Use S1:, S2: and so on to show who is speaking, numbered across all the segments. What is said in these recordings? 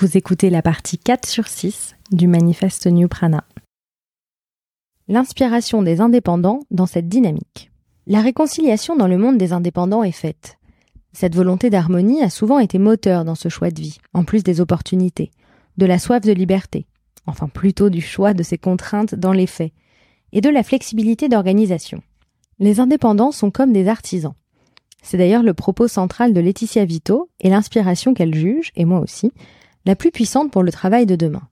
S1: Vous écoutez la partie 4 sur 6 du manifeste New Prana. L'inspiration des indépendants dans cette dynamique. La réconciliation dans le monde des indépendants est faite. Cette volonté d'harmonie a souvent été moteur dans ce choix de vie, en plus des opportunités, de la soif de liberté, enfin plutôt du choix de ces contraintes dans les faits, et de la flexibilité d'organisation. Les indépendants sont comme des artisans. C'est d'ailleurs le propos central de Laetitia Vito et l'inspiration qu'elle juge, et moi aussi, la plus puissante pour le travail de demain.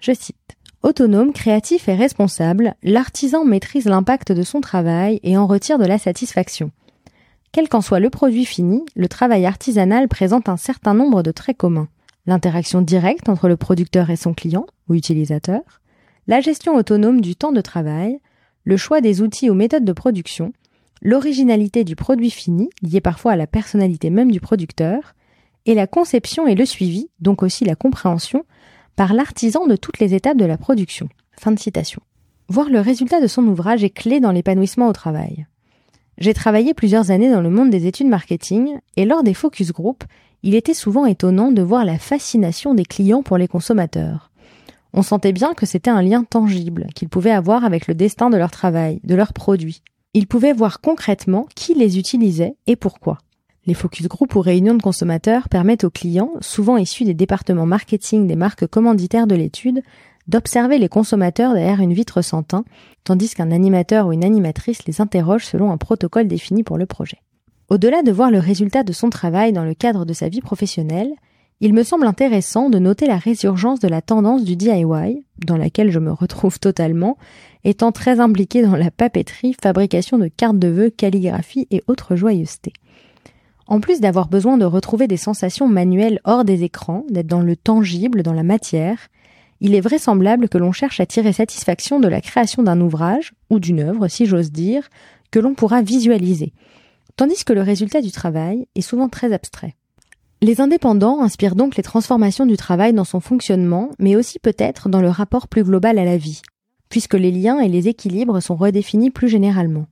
S1: Je cite. Autonome, créatif et responsable, l'artisan maîtrise l'impact de son travail et en retire de la satisfaction. Quel qu'en soit le produit fini, le travail artisanal présente un certain nombre de traits communs. L'interaction directe entre le producteur et son client ou utilisateur, la gestion autonome du temps de travail, le choix des outils ou méthodes de production, l'originalité du produit fini, liée parfois à la personnalité même du producteur, et la conception et le suivi, donc aussi la compréhension, par l'artisan de toutes les étapes de la production. Fin de citation. Voir le résultat de son ouvrage est clé dans l'épanouissement au travail. J'ai travaillé plusieurs années dans le monde des études marketing et lors des focus group, il était souvent étonnant de voir la fascination des clients pour les consommateurs. On sentait bien que c'était un lien tangible qu'ils pouvaient avoir avec le destin de leur travail, de leurs produits. Ils pouvaient voir concrètement qui les utilisait et pourquoi. Les focus group ou réunions de consommateurs permettent aux clients, souvent issus des départements marketing des marques commanditaires de l'étude, d'observer les consommateurs derrière une vitre sans teint, tandis qu'un animateur ou une animatrice les interroge selon un protocole défini pour le projet. Au-delà de voir le résultat de son travail dans le cadre de sa vie professionnelle, il me semble intéressant de noter la résurgence de la tendance du DIY, dans laquelle je me retrouve totalement, étant très impliquée dans la papeterie, fabrication de cartes de vœux, calligraphie et autres joyeusetés. En plus d'avoir besoin de retrouver des sensations manuelles hors des écrans, d'être dans le tangible, dans la matière, il est vraisemblable que l'on cherche à tirer satisfaction de la création d'un ouvrage, ou d'une œuvre, si j'ose dire, que l'on pourra visualiser, tandis que le résultat du travail est souvent très abstrait. Les indépendants inspirent donc les transformations du travail dans son fonctionnement, mais aussi peut-être dans le rapport plus global à la vie, puisque les liens et les équilibres sont redéfinis plus généralement.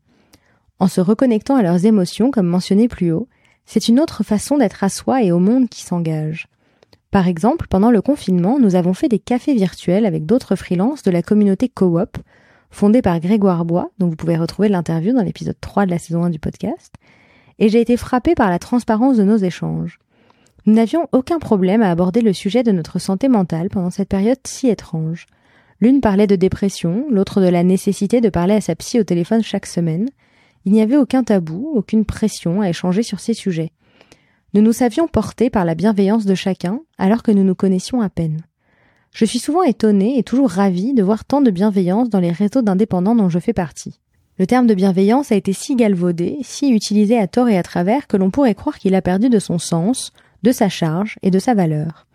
S1: En se reconnectant à leurs émotions, comme mentionné plus haut, c'est une autre façon d'être à soi et au monde qui s'engage. Par exemple, pendant le confinement, nous avons fait des cafés virtuels avec d'autres freelances de la communauté Co-op, fondée par Grégoire Bois, dont vous pouvez retrouver l'interview dans l'épisode 3 de la saison 1 du podcast, et j'ai été frappée par la transparence de nos échanges. Nous n'avions aucun problème à aborder le sujet de notre santé mentale pendant cette période si étrange. L'une parlait de dépression, l'autre de la nécessité de parler à sa psy au téléphone chaque semaine, il n'y avait aucun tabou, aucune pression à échanger sur ces sujets. Nous nous savions portés par la bienveillance de chacun, alors que nous nous connaissions à peine. Je suis souvent étonnée et toujours ravie de voir tant de bienveillance dans les réseaux d'indépendants dont je fais partie. Le terme de bienveillance a été si galvaudé, si utilisé à tort et à travers que l'on pourrait croire qu'il a perdu de son sens, de sa charge et de sa valeur.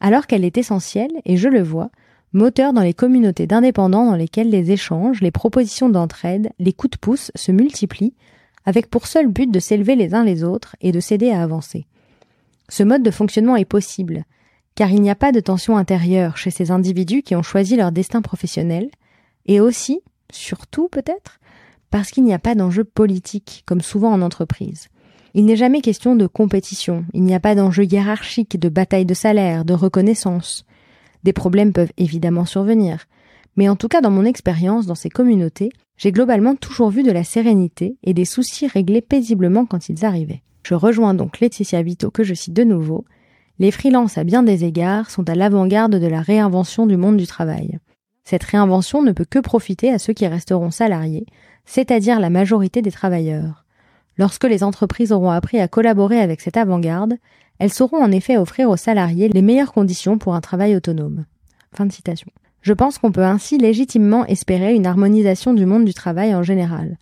S1: Alors qu'elle est essentielle, et je le vois, moteur dans les communautés d'indépendants dans lesquelles les échanges, les propositions d'entraide, les coups de pouce se multiplient, avec pour seul but de s'élever les uns les autres et de s'aider à avancer. Ce mode de fonctionnement est possible, car il n'y a pas de tension intérieure chez ces individus qui ont choisi leur destin professionnel, et aussi, surtout peut-être, parce qu'il n'y a pas d'enjeu politique, comme souvent en entreprise. Il n'est jamais question de compétition, il n'y a pas d'enjeu hiérarchique, de bataille de salaire, de reconnaissance. Des problèmes peuvent évidemment survenir, mais en tout cas dans mon expérience dans ces communautés, j'ai globalement toujours vu de la sérénité et des soucis réglés paisiblement quand ils arrivaient. Je rejoins donc Laetitia Vito que je cite de nouveau. Les freelances à bien des égards sont à l'avant-garde de la réinvention du monde du travail. Cette réinvention ne peut que profiter à ceux qui resteront salariés, c'est-à-dire la majorité des travailleurs. Lorsque les entreprises auront appris à collaborer avec cette avant-garde, elles sauront en effet offrir aux salariés les meilleures conditions pour un travail autonome. Je pense qu'on peut ainsi légitimement espérer une harmonisation du monde du travail en général,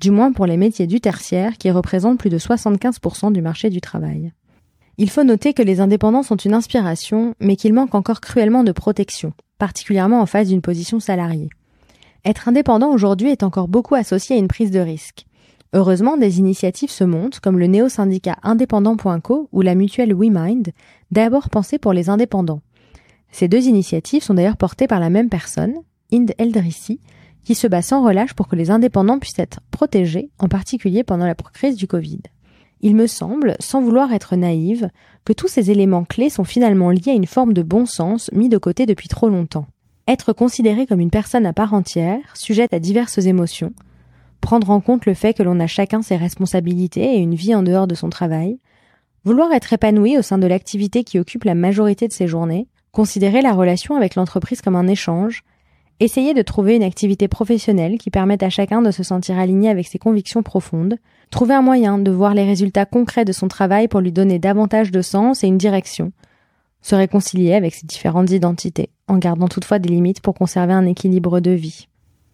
S1: du moins pour les métiers du tertiaire qui représentent plus de 75% du marché du travail. Il faut noter que les indépendants sont une inspiration, mais qu'ils manquent encore cruellement de protection, particulièrement en face d'une position salariée. Être indépendant aujourd'hui est encore beaucoup associé à une prise de risque. Heureusement, des initiatives se montent, comme le néo-syndicat indépendant.co ou la mutuelle WeMind, d'abord pensées pour les indépendants. Ces deux initiatives sont d'ailleurs portées par la même personne, Inde Eldrissi, qui se bat sans relâche pour que les indépendants puissent être protégés, en particulier pendant la crise du Covid. Il me semble, sans vouloir être naïve, que tous ces éléments clés sont finalement liés à une forme de bon sens mis de côté depuis trop longtemps. Être considéré comme une personne à part entière, sujette à diverses émotions, prendre en compte le fait que l'on a chacun ses responsabilités et une vie en dehors de son travail, vouloir être épanoui au sein de l'activité qui occupe la majorité de ses journées, considérer la relation avec l'entreprise comme un échange, essayer de trouver une activité professionnelle qui permette à chacun de se sentir aligné avec ses convictions profondes, trouver un moyen de voir les résultats concrets de son travail pour lui donner davantage de sens et une direction, se réconcilier avec ses différentes identités, en gardant toutefois des limites pour conserver un équilibre de vie.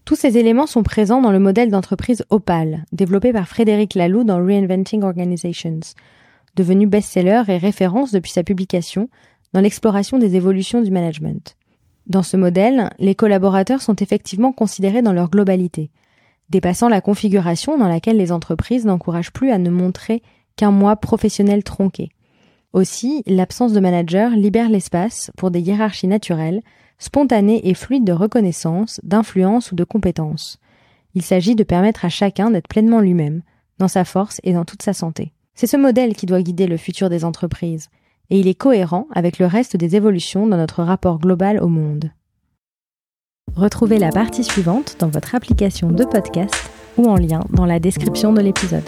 S1: Tous ces éléments sont présents dans le modèle d'entreprise Opal, développé par Frédéric Laloux dans Reinventing Organizations, devenu best-seller et référence depuis sa publication dans l'exploration des évolutions du management. Dans ce modèle, les collaborateurs sont effectivement considérés dans leur globalité, dépassant la configuration dans laquelle les entreprises n'encouragent plus à ne montrer qu'un moi professionnel tronqué. Aussi, l'absence de manager libère l'espace pour des hiérarchies naturelles spontanée et fluide de reconnaissance, d'influence ou de compétence. Il s'agit de permettre à chacun d'être pleinement lui-même, dans sa force et dans toute sa santé. C'est ce modèle qui doit guider le futur des entreprises, et il est cohérent avec le reste des évolutions dans notre rapport global au monde. Retrouvez la partie suivante dans votre application de podcast ou en lien dans la description de l'épisode.